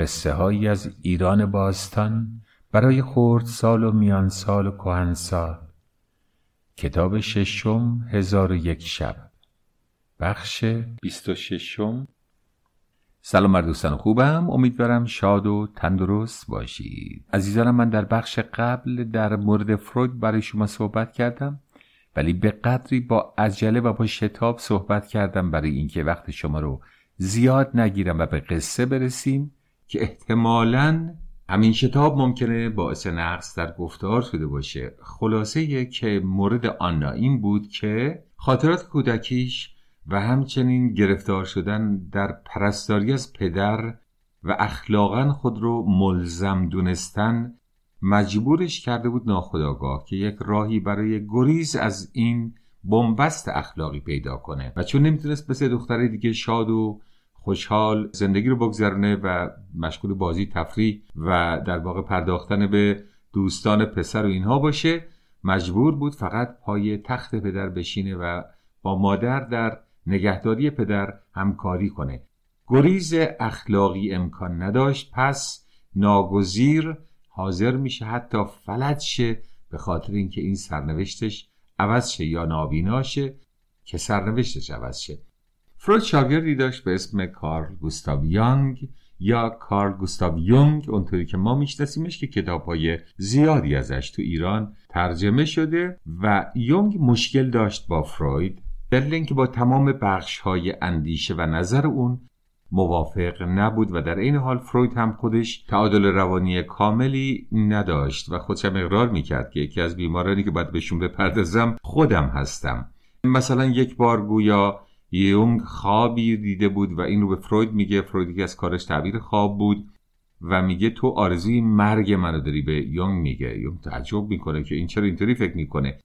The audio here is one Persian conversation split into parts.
قصه هایی از ایران باستان برای خورد سال و میان سال و کهن سال کتاب ششم هزار و یک شب. بخش بیست و ششم. سلام بر دوستان خوبم. امیدوارم شاد و تندرست باشید. عزیزانم من در بخش قبل در مورد فروید برای شما صحبت کردم ولی به قدری با عجله و با شتاب صحبت کردم برای اینکه وقت شما رو زیاد نگیرم و به قصه برسیم. که احتمالا همین شتاب ممکنه باعث نقص در گفتار شده باشه. خلاصه که مورد آنا این بود که خاطرات کودکیش و همچنین گرفتار شدن در پرستاری از پدر و اخلاقا خود رو ملزم دونستن مجبورش کرده بود ناخداگاه که یک راهی برای گریز از این بنبست اخلاقی پیدا کنه. و چون نمی‌تونست مثل دختر دیگه شاد و خوشحال زندگی رو بگذرونه و مشغول بازی تفریح و در واقع پرداختن به دوستان پسر و اینها باشه. مجبور بود فقط پای تخت پدر بشینه و با مادر در نگهداری پدر همکاری کنه. گریز اخلاقی امکان نداشت. پس ناگزیر حاضر میشه حتی فلج شه به خاطر اینکه این سرنوشتش عوض شه یا نابیناشه که سرنوشتش عوض شه. فروید شاگردی داشت به اسم کارل گوستاو یانگ یا کارل گوستاو یونگ اونطوری که ما میشناسیمش که کتاب های زیادی ازش تو ایران ترجمه شده و یونگ مشکل داشت با فروید. دلیل اینکه با تمام بخش های اندیشه و نظر اون موافق نبود و در این حال فروید هم خودش تعادل روانی کاملی نداشت و خودش هم اقرار می‌کرد که یکی از بیمارانی که باید بهشون بپردازم خودم هستم. مثلا یک بار گویا یونگ خوابی دیده بود و این رو به فروید میگه فروید که از کارش تعبیر خواب بود و میگه تو آرزوی مرگ منو داری به یونگ میگه. یونگ تعجب می‌کنه که این چرا اینطوری فکر می‌کنه.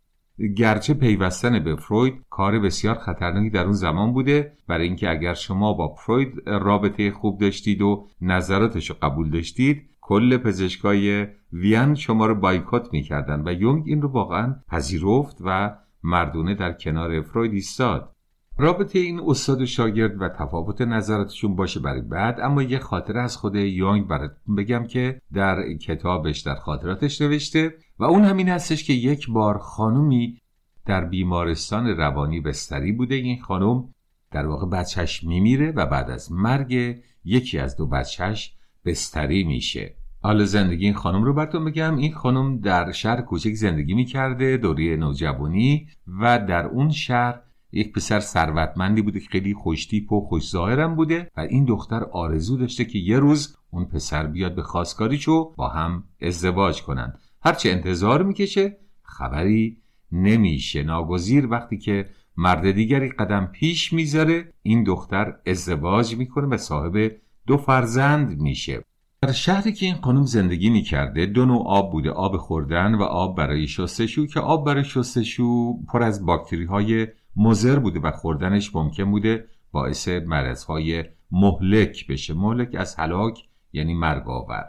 گرچه پیوستن به فروید کار بسیار خطرناکی در اون زمان بوده برای اینکه اگر شما با فروید رابطه خوب داشتید و نظراتش رو قبول داشتید کل پزشکای وین شما رو بایکوت می‌کردن و یونگ این رو واقعا پذیرفت و مردونه در کنار فروید ایستاد. رابطه این استاد و شاگرد و تفاوت نظراتشون باشه برای بعد اما یه خاطره از خود یانگ براتون بگم که در کتابش در خاطراتش نوشته و اون همین هستش که یک بار خانومی در بیمارستان روانی بستری بوده. این خانم در واقع بچهش میمیره و بعد از مرگ یکی از دو بچهش بستری میشه. حالا زندگی این خانم رو براتون بگم. این خانم در شهر کوچک زندگی می‌کرده دوری نوجوانی و در اون شهر یک پسر ثروتمندی بوده که خیلی خوشتیپ و خوش ظاهرم بوده و این دختر آرزو داشته که یه روز اون پسر بیاد به خواستگاریشو با هم ازدواج کنن هرچه انتظار می‌کشه خبری نمیشه. ناگزیر وقتی که مرد دیگری قدم پیش می‌ذاره این دختر ازدواج می‌کنه و صاحب دو فرزند میشه. در شهری که این خانم زندگی می‌کرده دو نوع آب بوده. آب خوردن و آب برای شستشو. که آب برای شستشو پر از باکتری های مزر بوده و خوردنش ممکن بوده باعث مرضهای مهلک بشه. مهلک از هلاک یعنی مرگ آور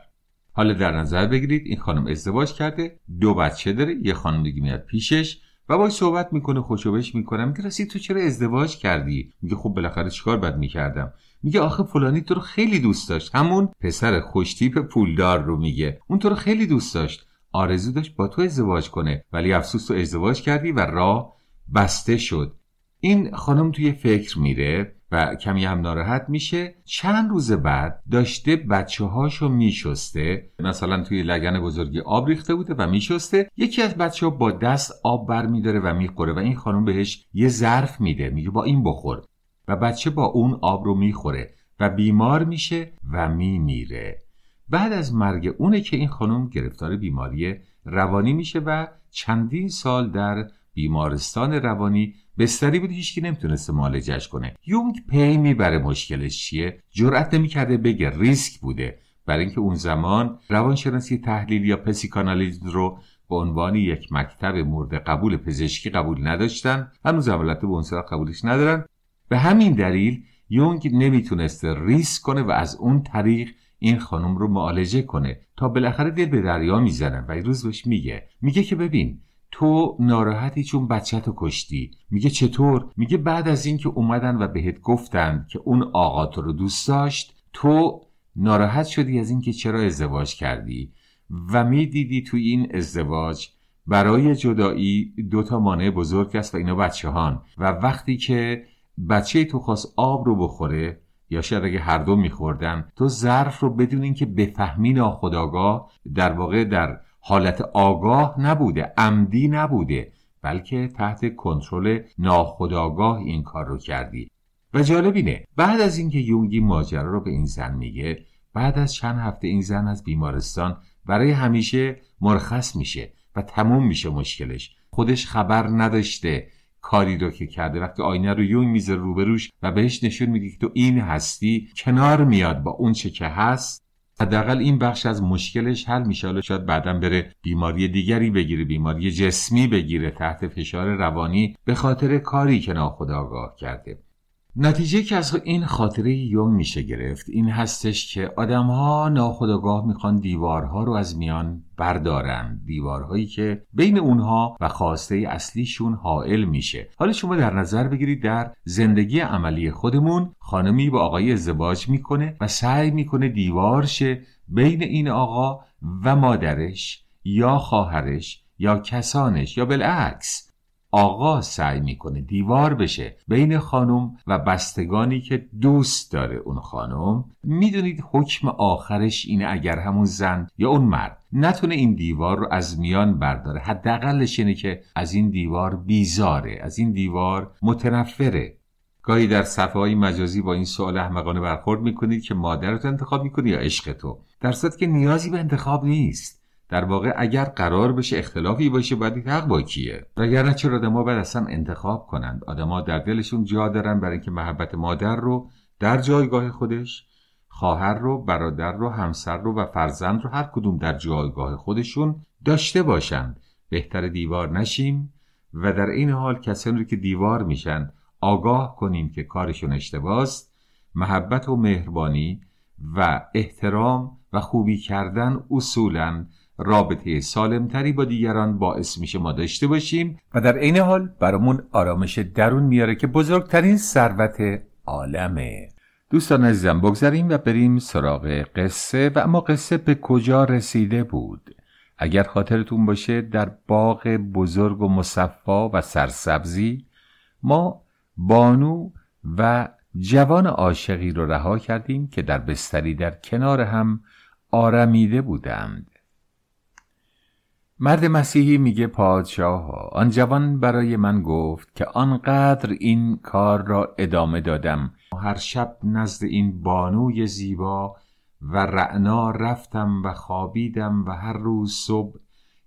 حالا در نظر بگیرید این خانم ازدواج کرده دو بچه داره یه خانم دیگه میاد پیشش و باید صحبت می‌کنه خوشوبش می‌کنه. میگه راستی تو چرا ازدواج کردی؟ میگه خب بالاخره چیکار باید می‌کردم؟ میگه آخه فلانی تو رو خیلی دوست داشت. همون پسر خوشتیپ پولدار رو میگه. اون تو رو خیلی دوست داشت. آرزو داشت با تو ازدواج کنه. ولی افسوس تو ازدواج کردی و راه بسته شد. این خانم توی فکر میره و کمی هم ناراحت میشه. چند روز بعد داشته بچه هاشو میشسته. مثلا توی لگن بزرگی آب ریخته بوده و میشسته. یکی از بچه ها با دست آب بر میداره و می‌خوره و این خانم بهش یه ظرف میده. میگه با این بخور. و بچه با اون آب رو می‌خوره و بیمار میشه و میمیره. بعد از مرگ اونه که این خانم گرفتار بیماری روانی میشه و چندین سال در بیمارستان روانی بستری بود هیچکی نمی‌تونسته معالجش کنه. یونگ پی می‌بره مشکلش چیه؟ جرأت نمی‌کرده بگه ریسک بوده. برای اینکه اون زمان روانشناسی تحلیل یا پسیکانالیزم رو به عنوان یک مکتب مورد قبول پزشکی قبول نداشتن. هنوز البته به اون قبولش ندارن. به همین دلیل یونگ نمی‌تونسته ریسک کنه و از اون طریق این خانم رو معالجه کنه. تا بالاخره دل به دریا می‌زنن و روز بهش میگه. میگه که ببین تو ناراحتی چون بچه کشتی. میگه چطور؟ میگه بعد از اینکه اومدن و بهت گفتن که اون آقا تو رو دوست داشت تو ناراحت شدی از اینکه چرا ازدواج کردی و می‌دیدی توی این ازدواج برای جدایی دوتا مانع بزرگ است و اینا بچه هان و وقتی که بچه تو خواست آب رو بخوره یا شاید اگه هر دو میخوردن تو ظرف رو بدون اینکه بفهمی ناخداگاه در واقع در حالت آگاه نبوده عمدی نبوده بلکه تحت کنترل ناخداگاه این کار رو کردی. و جالب اینه بعد از اینکه یونگی ماجرا رو به این زن میگه بعد از چند هفته این زن از بیمارستان برای همیشه مرخص میشه و تموم میشه مشکلش. خودش خبر نداشته کاری رو که کرده. وقتی آینه رو یون میزه روبروش و بهش نشون میده که تو این هستی کنار میاد با اون چه که هست حداقل این بخش از مشکلش حل میشه. حالا شاید بعدا بره بیماری دیگری بگیره بیماری جسمی بگیره تحت فشار روانی به خاطر کاری که ناخودآگاه کرده. نتیجه که از این خاطره یوم میشه گرفت این هستش که آدمها ناخداگاه می‌خوان دیوارها رو از میان بردارن. دیوارهایی که بین اونها و خواسته اصلیشون حائل میشه. حالا شما در نظر بگیرید در زندگی عملی خودمون خانمی با آقای ازدواج می‌کنه و سعی می‌کنه دیوار شه بین این آقا و مادرش یا خواهرش یا کسانش یا بالعکس آقا سعی می‌کنه دیوار بشه. بین خانم و بستگانی که دوست داره اون خانم می‌دونید حکم آخرش اینه اگر همون زن یا اون مرد نتونه این دیوار رو از میان برداره. حداقلش اینه که از این دیوار بیزاره از این دیوار متنفره. گاهی در صفحه های مجازی با این سوال احمقانه برخورد می‌کنید که مادرت انتخاب می‌کنی یا عشق تو در که نیازی به انتخاب نیست. در واقع اگر قرار بشه اختلافی باشه باید حق با کیه؟ وگرنه چرا آدما باید اصلا انتخاب کنند؟ آدما در دلشون جا دارن برای اینکه محبت مادر رو در جایگاه خودش خواهر رو برادر رو همسر رو و فرزند رو هر کدوم در جایگاه خودشون داشته باشند. بهتر دیوار نشیم و در این حال کسانی که دیوار میشن آگاه کنیم که کارشون اشتباست محبت و مهربانی و احترام و خوبی کردن اصولا رابطه سالمتری با دیگران باعث میشه ما داشته باشیم و در عین حال برامون آرامش درون میاره که بزرگترین ثروت عالمه. دوستان عزیزم بگذاریم و بریم سراغ قصه. و اما قصه به کجا رسیده بود؟ اگر خاطرتون باشه در باغ بزرگ و مصفا و سرسبزی ما بانو و جوان عاشقی رو رها کردیم که در بستری در کنار هم آرمیده بودند. مرد مسیحی میگه پادشاه آن جوان برای من گفت که آنقدر این کار را ادامه دادم. هر شب نزد این بانوی زیبا و رعنا رفتم و خوابیدم و هر روز صبح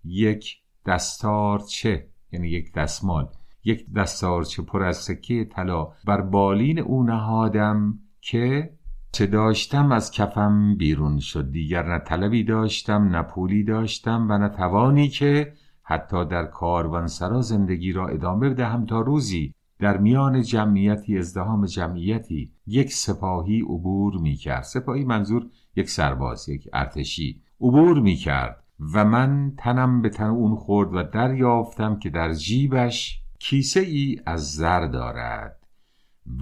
یک دستارچه یعنی یک دستمال یک دستارچه پر از سکه طلا بر بالین او نهادم که چه داشتم از کفم بیرون شد. دیگر نه طلبی داشتم نه پولی داشتم و نه توانی که حتی در کاروانسرا زندگی را ادامه بدهم تا روزی در میان جمعیتی ازدهام جمعیتی یک سپاهی عبور می کرد سپاهی منظور یک سرباز یک ارتشی عبور می کرد و من تنم به تن اون خورد و دریافتم که در جیبش کیسه ای از زر دارد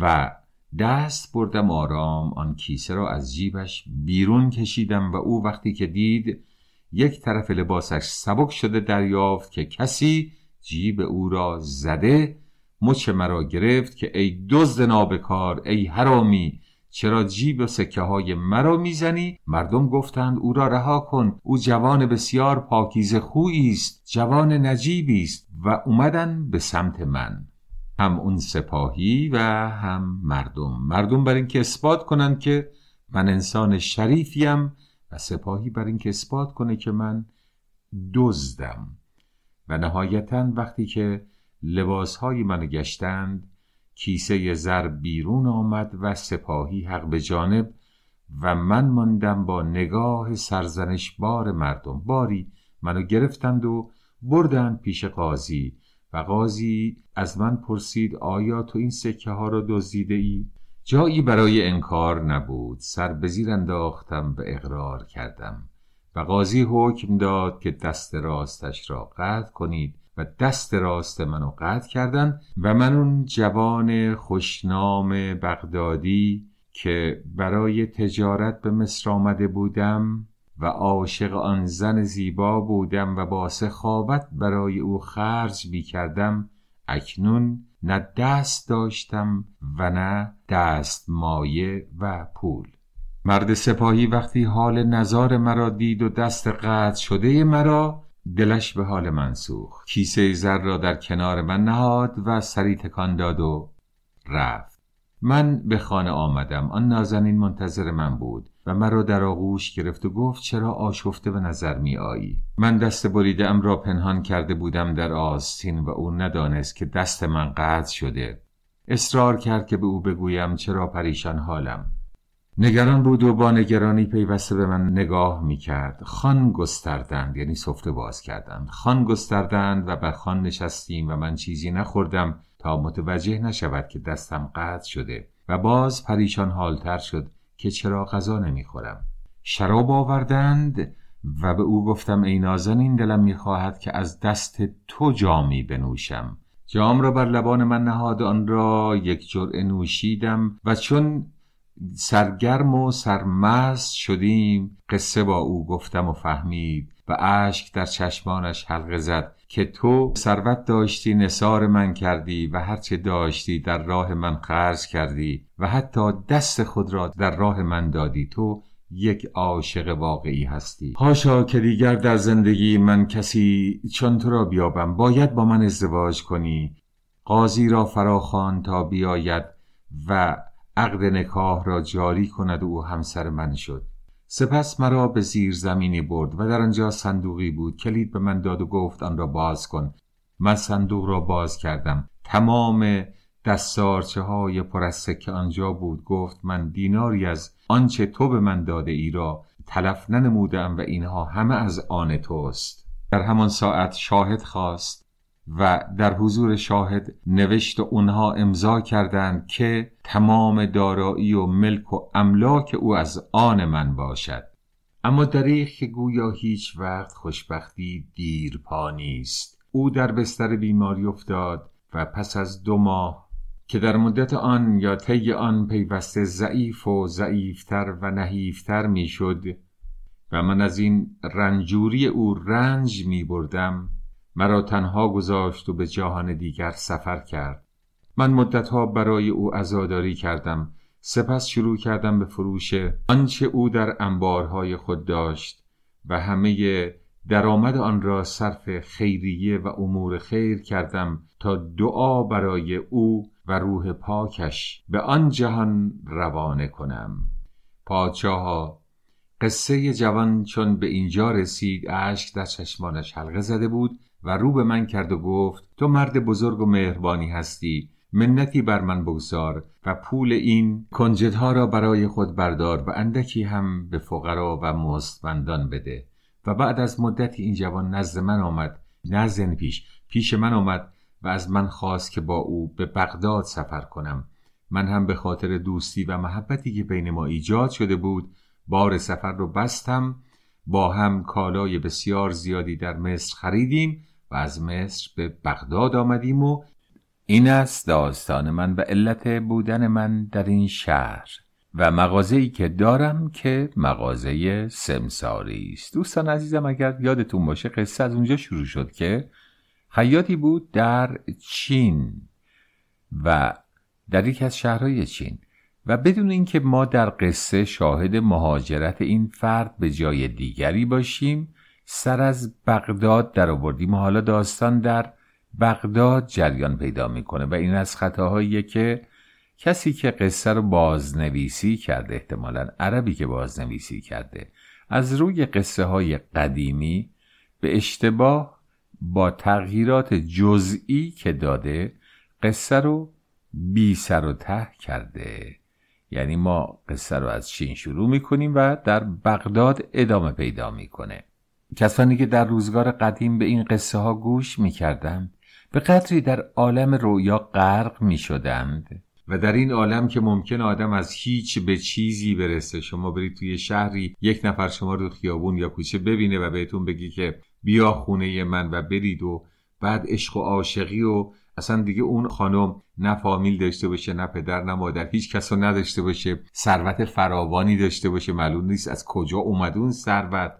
و دست بردم آرام آن کیسه را از جیبش بیرون کشیدم و او وقتی که دید یک طرف لباسش سبک شده دریافت که کسی جیب او را زده مچ مرا گرفت که ای دزد نابکار ای حرامی چرا جیب و سکه های مرا می‌زنی؟ مردم گفتند او را رها کن او جوان بسیار پاکیز خویی است جوان نجیبی است و اومدن به سمت من. هم اون سپاهی و هم مردم. مردم بر اینکه اثبات کنند که من انسان شریفیم و سپاهی بر اینکه اثبات کنه که من دزدم. و نهایتا وقتی که لباسهایی منو گشتند کیسه زر بیرون آمد و سپاهی حق به جانب و من ماندم با نگاه سرزنش بار مردم. باری منو گرفتند و بردند پیش قاضی. و قاضی از من پرسید آیا تو این سکه ها را دزدیده ای؟ جایی برای انکار نبود سر به زیر انداختم و اقرار کردم و قاضی حکم داد که دست راستش را قطع کنید و دست راست منو قطع کردن و من اون جوان خوشنام بغدادی که برای تجارت به مصر آمده بودم و عاشق آن زن زیبا بودم و با سخاوت برای او خرج می کردم اکنون نه دست داشتم و نه دست مایه و پول. مرد سپاهی وقتی حال نظار مرا دید و دست قطع شده مرا دلش به حال من سوخت. کیسه زر را در کنار من نهاد و سری تکان داد و رفت. من به خانه آمدم. آن نازنین منتظر من بود. و مرا در آغوش گرفت و گفت چرا آشفته به نظر می آیی من دست بریده ام را پنهان کرده بودم در آستین و او ندانست که دست من قطع شده. اصرار کرد که به او بگویم چرا پریشان حالم؟ نگران بود و با نگرانی پیوسته به من نگاه می کرد خان گستردند یعنی سفره باز کردند. خان گستردند و بر خان نشستیم و من چیزی نخوردم تا متوجه نشود که دستم قطع شده و باز پریشان حالتر شد. که چرا غذا نمی‌خورم. شراب آوردند و به او گفتم ای نازنین دلم می‌خواهد که از دست تو جامی بنوشم. جام را بر لبان من نهاد آن را یک جرعه نوشیدم و چون سرگرم و سرمست شدیم قصه با او گفتم و فهمید و اشک در چشمانش حلقه زد. که تو ثروت داشتی نصار من کردی و هرچه داشتی در راه من خرج کردی و حتی دست خود را در راه من دادی. تو یک عاشق واقعی هستی. هاشا که دیگر در زندگی من کسی چون تو را بیابم باید با من ازدواج کنی. قاضی را فراخوان تا بیاید و عقد نکاح را جاری کند و او همسر من شد. سپس مرا به زیر زمینی برد و در آنجا صندوقی بود. کلید به من داد و گفت آن را باز کن. من صندوق را باز کردم. تمام دستارچه های پر از سکه آنجا بود گفت من دیناری از آنچه تو به من داده ای را تلف ننمودم و اینها همه از آن توست. در همان ساعت شاهد خواست. و در حضور شاهد نوشت و اونها امضا کردند که تمام دارایی و ملک و املاک او از آن من باشد. اما دریغ که گویا هیچ وقت خوشبختی دیر پا نیست. او در بستر بیماری افتاد و پس از دو ماه که در مدت آن یا طی آن پیوسته ضعیف و ضعیفتر و نحیفتر می‌شد و من از این رنجوری او رنج می بردم مرا تنها گذاشت و به جهان دیگر سفر کرد. من مدتها برای او عزاداری کردم. سپس شروع کردم به فروش. آنچه او در انبارهای خود داشت و همه درآمد آن را صرف خیریه و امور خیر کردم تا دعا برای او و روح پاکش به آن جهان روانه کنم. پادشاها قصه جوان چون به اینجا رسید اشک در چشمانش حلقه زده بود. و رو به من کرد و گفت تو مرد بزرگ و مهربانی هستی منتی بر من بگذار و پول این کنجدها را برای خود بردار و اندکی هم به فقرا و مستمندان بده. و بعد از مدتی این جوان نزد من آمد نزد پیش پیش من آمد و از من خواست که با او به بغداد سفر کنم. من هم به خاطر دوستی و محبتی که بین ما ایجاد شده بود بار سفر رو بستم با هم کالای بسیار زیادی در مصر خریدیم و از مصر به بغداد آمدیم و این است داستان من و علت بودن من در این شهر و مغازه‌ای که دارم که مغازه سمساری است. دوستان عزیزم اگر یادتون باشه قصه از اونجا شروع شد که خیاطی بود در چین و در یکی از شهرهای چین. و بدون اینکه ما در قصه شاهد مهاجرت این فرد به جای دیگری باشیم سر از بغداد در آوردیم حالا داستان در بغداد جریان پیدا می‌کنه و این از خطاهاییه که کسی که قصه رو بازنویسی کرده احتمالا عربی که بازنویسی کرده از روی قصه های قدیمی به اشتباه با تغییرات جزئی که داده قصه رو بی سر و ته کرده. یعنی ما قصه رو از چین شروع می‌کنیم و در بغداد ادامه پیدا می‌کنه. کسانی که در روزگار قدیم به این قصه ها گوش می‌کردند به قدری در عالم رویا غرق می‌شدند. و در این عالم که ممکن آدم از هیچ به چیزی برسه شما برید توی شهری یک نفر شما رو خیابون یا کوچه ببینه و بهتون بگی که بیا خونه من و برید و بعد عشق و عاشقی و اصلا دیگه اون خانم نه فامیل داشته باشه نه پدر نه مادر هیچ کس رو نداشته باشه. ثروت فراوانی داشته باشه معلوم نیست از کجا اومد اون ثروت.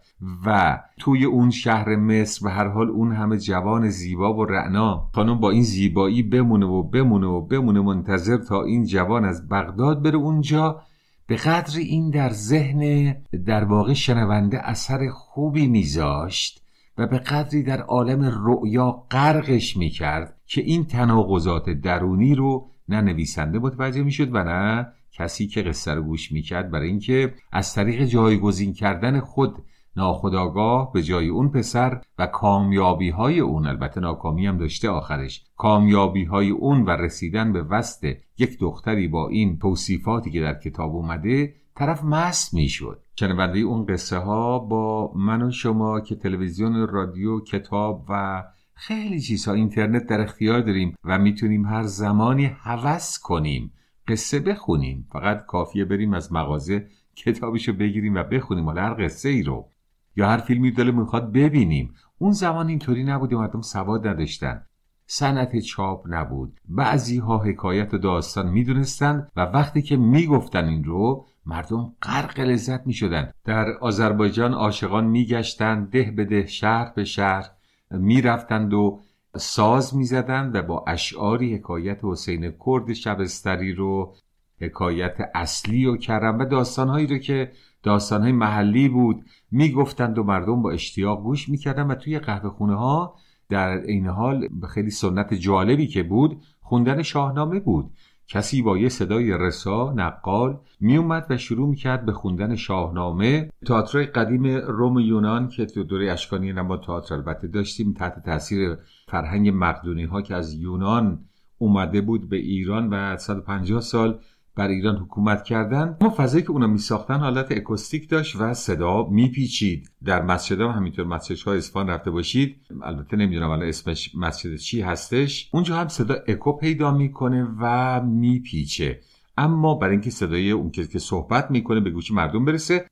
و توی اون شهر مصر به هر حال اون همه جوان زیبا و رعنا. خانم با این زیبایی بمونه و بمونه و بمونه منتظر تا این جوان از بغداد بره اونجا. به قدر این در ذهن در واقع شنونده اثر خوبی میذاشت. و به قدری در عالم رؤیا غرقش می‌کرد که این تناقضات درونی رو نه نویسنده متوجه می‌شد و نه کسی که قصه رو گوش می‌کرد. برای اینکه از طریق جایگزین کردن خود ناخداگاه به جای اون پسر و کامیابی های اون البته ناکامی هم داشته آخرش کامیابی های اون و رسیدن به وسط یک دختری با این توصیفاتی که در کتاب اومده طرف مست می‌شد. شنونده اون قصه ها با من و شما که تلویزیون رادیو کتاب و خیلی چیزها اینترنت در اختیار داریم و می‌تونیم هر زمانی هوس کنیم قصه بخونیم. فقط کافیه بریم از مغازه کتابشو بگیریم و بخونیم. حالا هر قصه ای رو. یا هر فیلمی دل می‌خواد ببینیم. اون زمان اینطوری نبوده مردم سواد نداشتن. صنعت چاپ نبود. بعضی ها حکایت و داستان می‌دونستند و وقتی که می‌گفتن این رو مردم غرق لذت می‌شدن. در آذربایجان عاشقان میگشتند ده به ده شهر به شهر می‌رفتند و ساز می‌زدند و با اشعاری حکایت حسین کرد شبستری رو حکایت اصلی و کرم و داستانهایی رو که داستانهای محلی بود می‌گفتند و مردم با اشتیاق گوش می‌کردن و توی قهوه خونه ها در این حال خیلی سنت جالبی که بود خوندن شاهنامه بود. کسی با یه صدای رسا نقال میومد و شروع می‌کرد به خوندن شاهنامه. تئاتر قدیم روم یونان که تو دوره اشکانی نما تئاتر البته داشتیم تحت تاثیر فرهنگ مقدونی ها که از یونان اومده بود به ایران و 150 سال بر ایران حکومت کردن. اما فضایی که اونا میساختن حالت اکوستیک داشت و صدا میپیچید. در مسجد هم همینطور مسجد های اسفان رفته باشید. البته نمی‌دونم الان اسمش مسجد چی هستش. اونجا هم صدا اکو پیدا می‌کنه و میپیچه. اما برای اینکه صدای اون که صحبت می‌کنه به گوش مردم برسه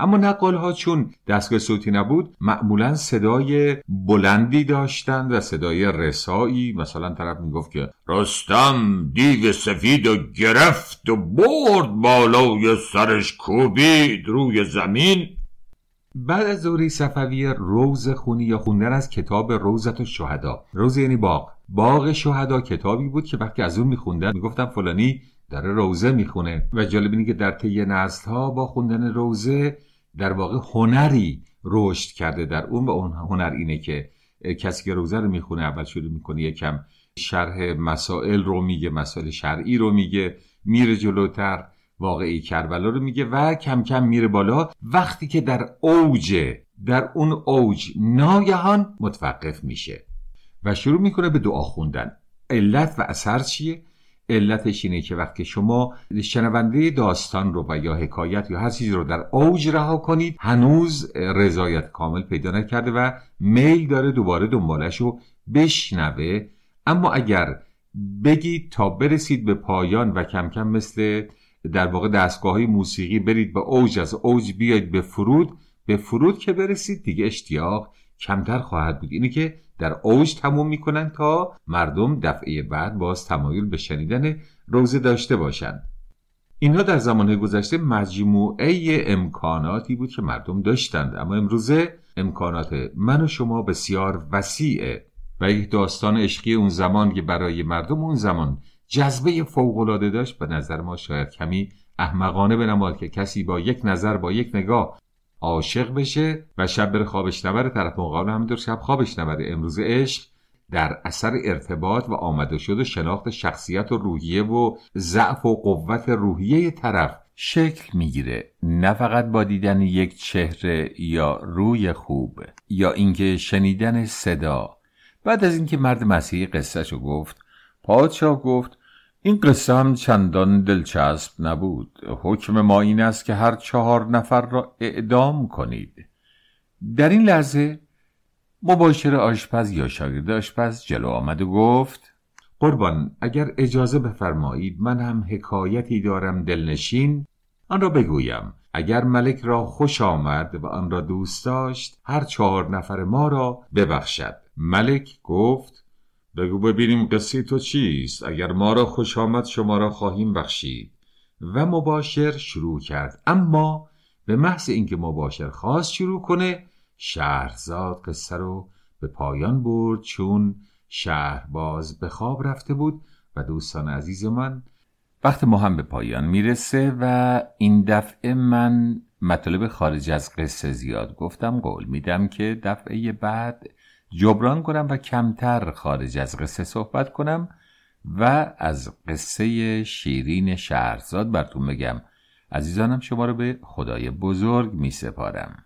اما نقال ها چون دستگاه صوتی نبود معمولا صدای بلندی داشتند و صدای رسایی. مثلا طرف می‌گفت که رستم دیو سفید و گرفت و برد بالای سرش کوبید روی زمین. بعد از دوره صفوی روز خونی یا خوندن از کتاب روزت و شهدا روز یعنی باغ. باغ شهدا کتابی بود که وقتی از اون میخوندن می‌گفتن فلانی داره روزه می‌خونه. و جالب اینه که در طی نسل با خوندن روزه در واقع هنری رشد کرده در اون و اون هنر اینه که کسی که روزه رو می‌خونه اول شروع می‌کنه یکم شرح مسائل رو میگه مسائل شرعی رو میگه میره جلوتر واقعی کربلا رو میگه و کم کم میره بالا. وقتی که در اوج در اون اوج ناگهان متوقف میشه و شروع می‌کنه به دعا خوندن. علت و اثر چیه؟ علتش اینه که وقتی شما شنونده داستان رو و یا حکایت یا هر چیزی رو در اوج رها کنید هنوز رضایت کامل پیدا نکرده و میل داره دوباره دنبالش رو بشنوه. اما اگر بگید تا برسید به پایان و کم کم مثل در واقع دستگاه های موسیقی برید به اوج از اوج بیاید به فرود به فرود که برسید دیگه اشتیاق کمتر خواهد بود. اینه که در اوج تموم می‌کنن تا مردم دفعه بعد باز تمایل به شنیدن روزه داشته باشند اینها در زمان گذشته مجموعه امکاناتی بود که مردم داشتند. اما امروزه امکانات من و شما بسیار وسیعه و یک داستان عشقی اون زمان که برای مردم اون زمان جذبه فوقالعاده داشت. به نظر ما شاید کمی احمقانه بنماد که کسی با یک نظر با یک نگاه عاشق بشه و شب بره خوابش نبره. طرف مقابل همینطور شب خوابش نبره. امروز عشق در اثر ارتباط و آمده شد و شناخت شخصیت و روحیه و ضعف و قوت روحیه طرف شکل می‌گیره. نه فقط با دیدن یک چهره یا روی خوب یا اینکه شنیدن صدا. بعد از اینکه مرد مسیحی قصهشو گفت پادشاه گفت این قصه هم چندان دلچسب نبود. حکم ما این است که هر چهار نفر را اعدام کنید. در این لحظه مباشر آشپز یا شاگرد آشپز جلو آمد و گفت قربان اگر اجازه بفرمایید من هم حکایتی دارم دلنشین آن را بگویم. اگر ملک را خوش آمد و آن را دوست داشت هر چهار نفر ما را ببخشد. ملک گفت بگو ببینیم قصه تو چیست. اگر ما را خوش آمد شما را خواهیم بخشید. و مباشر شروع کرد. اما به محض اینکه مباشر خواست شروع کنه شهرزاد قصه رو به پایان برد چون شهرباز به خواب رفته بود و دوستان عزیز من وقت ما هم به پایان می‌رسه و این دفعه من مطالب خارج از قصه زیاد گفتم. قول میدم که دفعه بعد جبران کنم و کمتر خارج از قصه صحبت کنم و از قصه شیرین شهرزاد براتون بگم. عزیزانم شما رو به خدای بزرگ می سپارم